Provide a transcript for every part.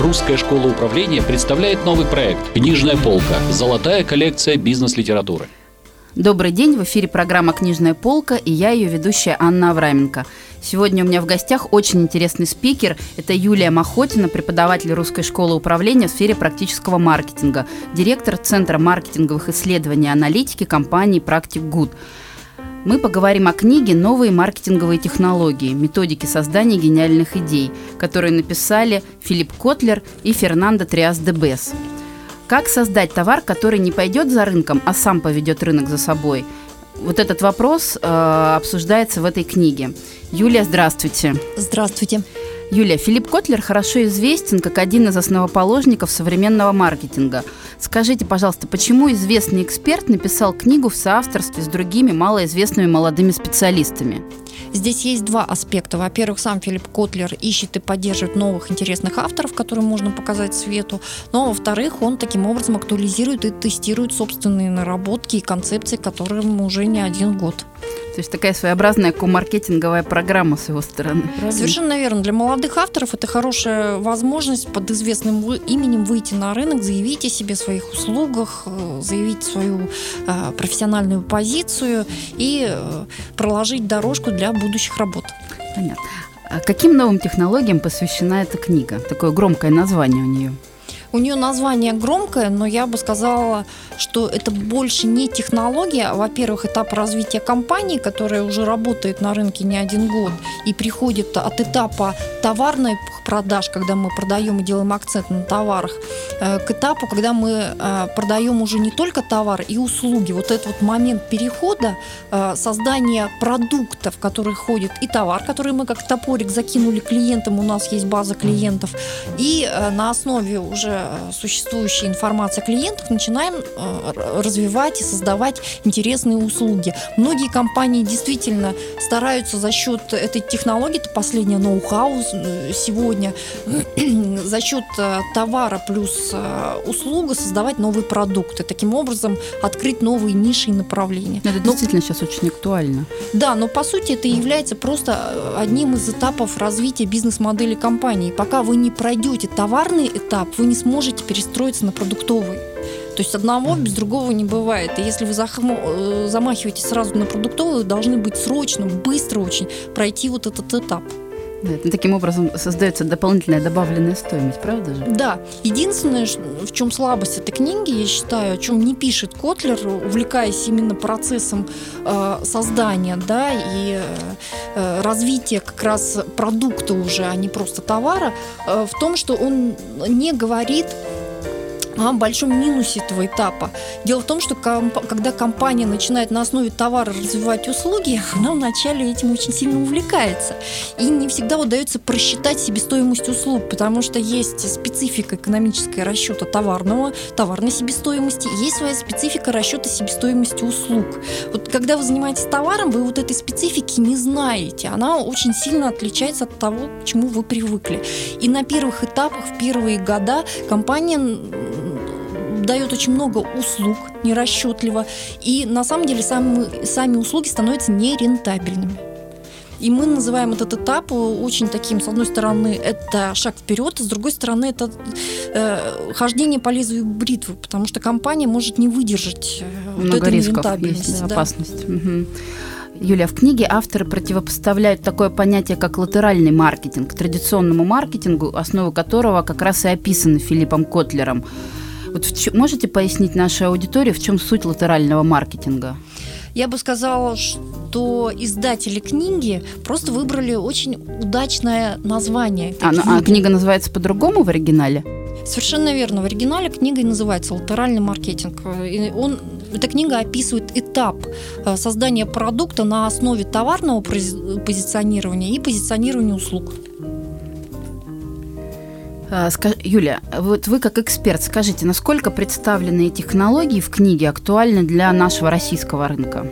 Русская школа управления представляет новый проект «Книжная полка. Золотая коллекция бизнес-литературы». Добрый день, в эфире программа «Книжная полка» и я ее ведущая Анна Авраменко. Сегодня у меня в гостях очень интересный спикер. Это Юлия Махотина, преподаватель Русской школы управления в сфере практического маркетинга, директор Центра маркетинговых исследований и аналитики компании «Практик Гуд». Мы поговорим о книге «Новые маркетинговые технологии. Методики создания гениальных идей», которые написали Филипп Котлер и Фернандо Триас де Бес. Как создать товар, который не пойдет за рынком, а сам поведет рынок за собой? Вот этот вопрос э, обсуждается в этой книге. Юлия, здравствуйте. Здравствуйте. Юлия, Филипп Котлер хорошо известен как один из основоположников современного маркетинга. Скажите, пожалуйста, почему известный эксперт написал книгу в соавторстве с другими малоизвестными молодыми специалистами? Здесь есть два аспекта. Во-первых, сам Филипп Котлер ищет и поддерживает новых интересных авторов, которые можно показать свету. Но, во-вторых, он таким образом актуализирует и тестирует собственные наработки и концепции, которым уже не один год. То есть такая своеобразная комаркетинговая программа с его стороны. Правильно? Совершенно верно. Для молодых авторов это хорошая возможность под известным именем выйти на рынок, заявить о себе, своих услугах, э, заявить свою э, профессиональную позицию и э, проложить дорожку для будущих работ. Понятно. А каким новым технологиям посвящена эта книга? Такое громкое название у нее. У нее название громкое, но я бы сказала, что это больше не технология, а, во-первых, этап развития компании, которая уже работает на рынке не один год и приходит от этапа товарной продаж, когда мы продаем и делаем акцент на товарах, э, к этапу, когда мы э, продаем уже не только товар и услуги. Вот этот вот момент перехода, э, создания продуктов, в который ходит и товар, который мы как топорик закинули клиентам, у нас есть база клиентов, и на основе уже существующей информации о клиентах начинаем развивать и создавать интересные услуги. Многие компании действительно стараются за счет этой технологии, это последнее ноу-хау сегодня, сегодня за счет э, товара плюс э, услуга создавать новые продукты. Таким образом, открыть новые ниши и направления. Это но, действительно сейчас очень актуально. Да, но по сути это является просто э, одним из этапов развития бизнес-модели компании. Пока вы не пройдете товарный этап, вы не сможете перестроиться на продуктовый. То есть одного без другого не бывает. И если вы замахиваетесь сразу на продуктовый, вы должны быть срочно, быстро очень пройти вот этот этап. Да, таким образом создается дополнительная добавленная стоимость, правда же? Да. Единственное, в чем слабость этой книги, я считаю, о чем не пишет Котлер, увлекаясь именно процессом э, создания, да, и э, развития как раз продукта уже, а не просто товара, э, в том, что он не говорит о большом минусе этого этапа. Дело в том, что комп- когда компания начинает на основе товара развивать услуги, она вначале этим очень сильно увлекается. И не всегда удается просчитать себестоимость услуг, потому что есть специфика экономического расчета товарного, товарной себестоимости, есть своя специфика расчета себестоимости услуг. Вот когда вы занимаетесь товаром, вы вот этой специфики не знаете. Она очень сильно отличается от того, к чему вы привыкли. И на первых этапах, в первые года компания дает очень много услуг нерасчетливо, и на самом деле сами, сами услуги становятся нерентабельными. И мы называем этот этап очень таким, с одной стороны, это шаг вперед, а с другой стороны, это э, хождение по лезвию бритвы, потому что компания может не выдержать э, Много вот этой рисков есть, да, да. опасность. Угу. Юлия, в книге авторы противопоставляют такое понятие, как латеральный маркетинг, традиционному маркетингу, основу которого как раз и описаны Филиппом Котлером. Вот в, можете пояснить нашей аудитории, в чем суть латерального маркетинга? Я бы сказала, что издатели книги просто выбрали очень удачное название. А, ну, а книга называется по-другому в оригинале? Совершенно верно. В оригинале книга и называется «Латеральный маркетинг». И он, эта книга описывает этап э, создания продукта на основе товарного позиционирования и позиционирования услуг. А, Юля, вот вы как эксперт, скажите, насколько представленные технологии в книге актуальны для нашего российского рынка?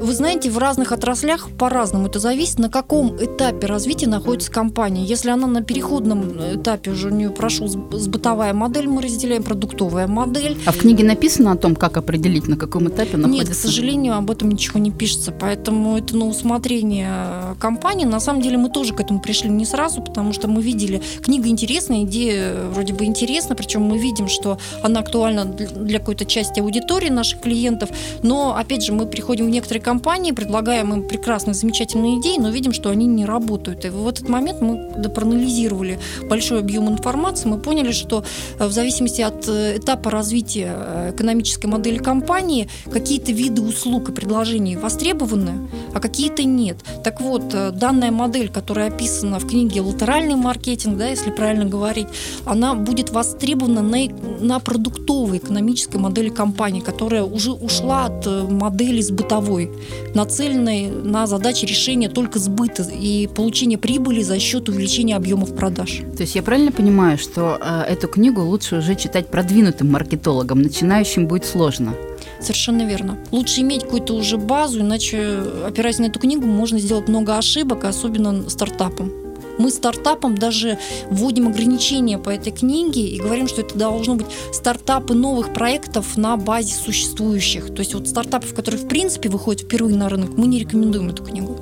Вы знаете, в разных отраслях по-разному это зависит, на каком этапе развития находится компания. Если она на переходном этапе уже у нее прошел сбытовая модель, мы разделяем продуктовая модель. А в книге написано о том, как определить, на каком этапе находится? Нет, к сожалению, об этом ничего не пишется, поэтому это на усмотрение компании. На самом деле мы тоже к этому пришли не сразу, потому что мы видели, книга интересная, идея вроде бы интересна, причем мы видим, что она актуальна для какой-то части аудитории наших клиентов, но, опять же, мы приходим в некоторые компании, предлагаем им прекрасные, замечательные идеи, но видим, что они не работают. И в этот момент мы проанализировали большой объем информации, мы поняли, что в зависимости от этапа развития экономической модели компании, какие-то виды услуг и предложений востребованы, а какие-то нет. Так вот, э, данная модель, которая описана в книге «Латеральный маркетинг», да, если правильно говорить, она будет востребована на, на продуктовой экономической модели компании, которая уже ушла от э, модели с бытовой, нацеленной на задачи решения только сбыта и получения прибыли за счет увеличения объемов продаж. То есть я правильно понимаю, что э, эту книгу лучше уже читать продвинутым маркетологам, начинающим будет сложно? Совершенно верно. Лучше иметь какую-то уже базу, иначе, опираясь на эту книгу, можно сделать много ошибок, особенно стартапом. Мы стартапам даже вводим ограничения по этой книге и говорим, что это должно быть стартапы новых проектов на базе существующих. То есть вот стартапов, которые в принципе выходят впервые на рынок, мы не рекомендуем эту книгу.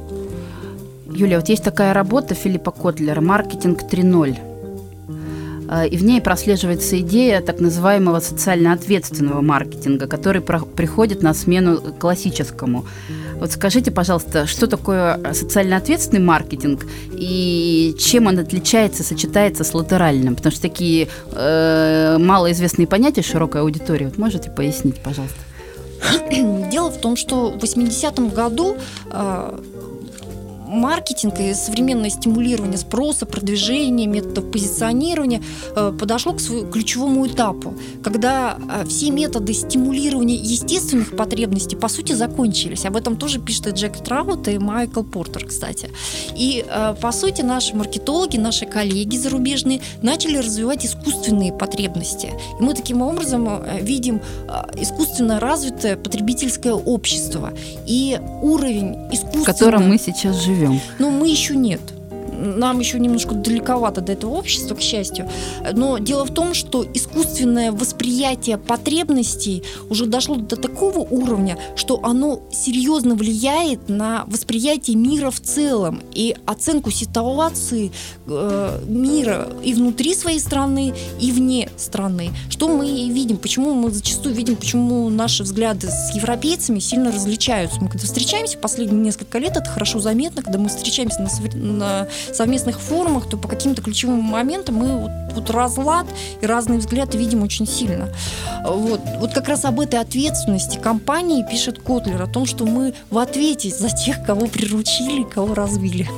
Юлия, вот есть такая работа Филиппа Котлера «Маркетинг 3.0». Э, и в ней прослеживается идея так называемого социально ответственного маркетинга, который приходит на смену классическому. Вот скажите, пожалуйста, что такое социально ответственный маркетинг и чем он отличается, сочетается с латеральным? Потому что такие э, малоизвестные понятия широкой аудитории. Вот можете пояснить, пожалуйста? Дело в том, что в 80-м году э, маркетинг и современное стимулирование спроса, продвижение, методов позиционирования э, подошло к своему ключевому этапу, когда э, все методы стимулирования естественных потребностей по сути закончились. Об этом тоже пишет и Джек Траут и Майкл Портер, кстати. И э, по сути наши маркетологи, наши коллеги зарубежные начали развивать искусственные потребности. И мы таким образом видим искусственно развитое потребительское общество. И уровень искусственного... В котором мы сейчас живем живем? Ну, мы еще нет нам еще немножко далековато до этого общества, к счастью. Но дело в том, что искусственное восприятие потребностей уже дошло до такого уровня, что оно серьезно влияет на восприятие мира в целом и оценку ситуации э, мира и внутри своей страны, и вне страны. Что мы видим, почему мы зачастую видим, почему наши взгляды с европейцами сильно различаются. Мы когда встречаемся последние несколько лет, это хорошо заметно, когда мы встречаемся на, на совместных форумах, то по каким-то ключевым моментам мы вот, вот разлад и разные взгляды видим очень сильно. Вот, вот как раз об этой ответственности компании пишет Котлер, о том, что мы в ответе за тех, кого приручили, кого развили.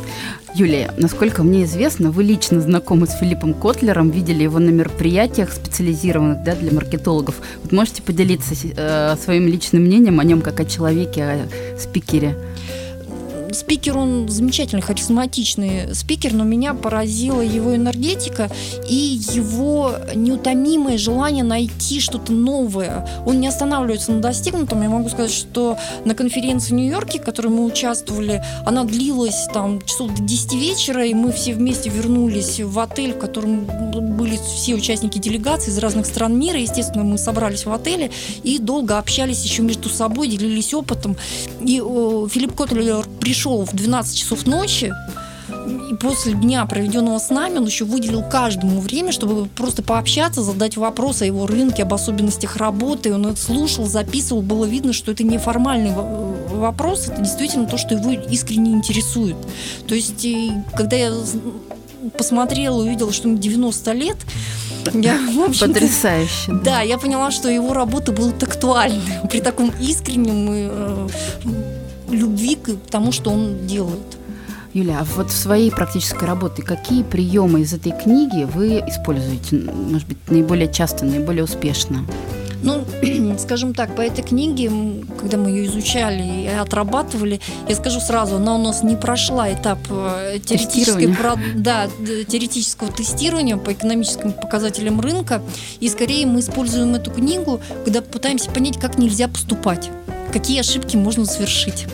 Юлия, насколько мне известно, вы лично знакомы с Филиппом Котлером, видели его на мероприятиях специализированных да, для маркетологов. Вот можете поделиться э, своим личным мнением о нем как о человеке, о спикере? Спикер, он замечательный, харизматичный спикер, но меня поразила его энергетика и его неутомимое желание найти что-то новое. Он не останавливается на достигнутом. Я могу сказать, что на конференции в Нью-Йорке, в которой мы участвовали, она длилась там часов до 10 вечера, и мы все вместе вернулись в отель, в котором были все участники делегации из разных стран мира. Естественно, мы собрались в отеле и долго общались еще между собой, делились опытом. И о, Филипп Котлер пришел в 12 часов ночи, и после дня, проведенного с нами, он еще выделил каждому время, чтобы просто пообщаться, задать вопросы о его рынке, об особенностях работы. Он это слушал, записывал. Было видно, что это не формальный вопрос, это действительно то, что его искренне интересует. То есть, когда я посмотрела, увидела, что ему 90 лет, я, Потрясающе. Да, я поняла, что его работы будут актуальны при таком искреннем и э, любви к тому, что он делает. Юля, а вот в своей практической работе какие приемы из этой книги вы используете, может быть, наиболее часто, наиболее успешно? Ну, скажем так, по этой книге, когда мы ее изучали и отрабатывали, я скажу сразу, она у нас не прошла этап э, теоретического, да, теоретического тестирования по экономическим показателям рынка. И скорее мы используем эту книгу, когда пытаемся понять, как нельзя поступать, какие ошибки можно совершить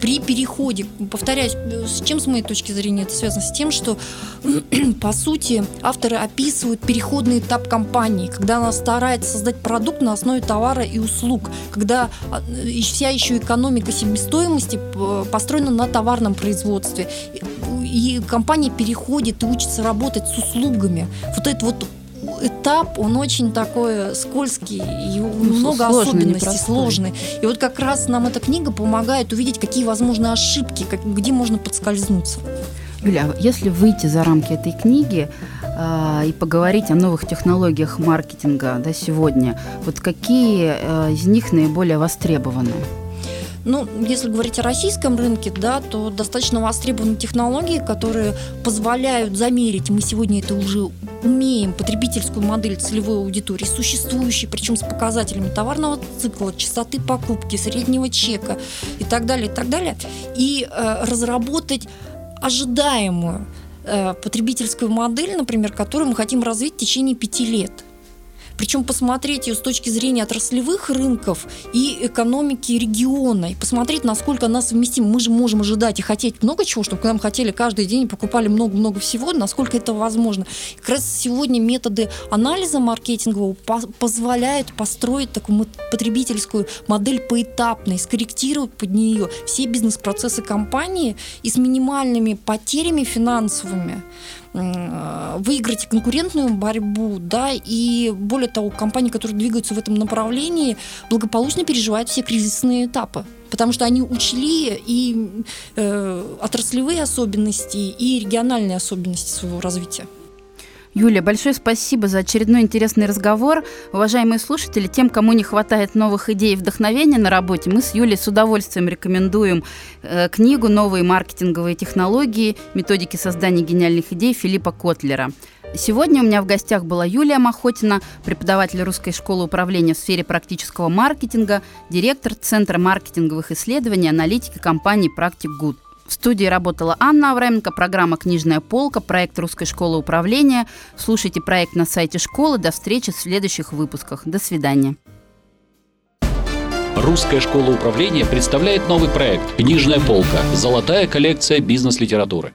при переходе, повторяюсь, с чем с моей точки зрения это связано? С тем, что по сути авторы описывают переходный этап компании, когда она старается создать продукт на основе товара и услуг, когда а, вся еще экономика себестоимости построена на товарном производстве. И компания переходит и учится работать с услугами. Вот это вот этап, он очень такой скользкий, и ну, много сложный, особенностей, непростой. сложный. И вот как раз нам эта книга помогает увидеть, какие возможны ошибки, как, где можно подскользнуться. Юля, если выйти за рамки этой книги э, и поговорить о новых технологиях маркетинга да, сегодня, вот какие э, из них наиболее востребованы? Ну, если говорить о российском рынке, да, то достаточно востребованы технологии, которые позволяют замерить, мы сегодня это уже умеем, потребительскую модель целевой аудитории, существующей, причем с показателями товарного цикла, частоты покупки, среднего чека и так далее, и так далее, и э, разработать ожидаемую э, потребительскую модель, например, которую мы хотим развить в течение пяти лет – причем посмотреть ее с точки зрения отраслевых рынков и экономики региона, и посмотреть, насколько она совместима. Мы же можем ожидать и хотеть много чего, чтобы к нам хотели каждый день покупали много-много всего, насколько это возможно. И как раз сегодня методы анализа маркетингового позволяют построить такую потребительскую модель поэтапной, скорректировать под нее все бизнес-процессы компании и с минимальными потерями финансовыми выиграть конкурентную борьбу, да, и более того, компании, которые двигаются в этом направлении, благополучно переживают все кризисные этапы потому что они учли и э, отраслевые особенности, и региональные особенности своего развития. Юля, большое спасибо за очередной интересный разговор. Уважаемые слушатели, тем, кому не хватает новых идей и вдохновения на работе, мы с Юлей с удовольствием рекомендуем э, книгу «Новые маркетинговые технологии. Методики создания гениальных идей» Филиппа Котлера. Сегодня у меня в гостях была Юлия Махотина, преподаватель Русской школы управления в сфере практического маркетинга, директор Центра маркетинговых исследований, аналитики компании «Практик Гуд». В студии работала Анна Авраменко, программа «Книжная полка», проект Русской школы управления. Слушайте проект на сайте школы. До встречи в следующих выпусках. До свидания. Русская школа управления представляет новый проект «Книжная полка. Золотая коллекция бизнес-литературы».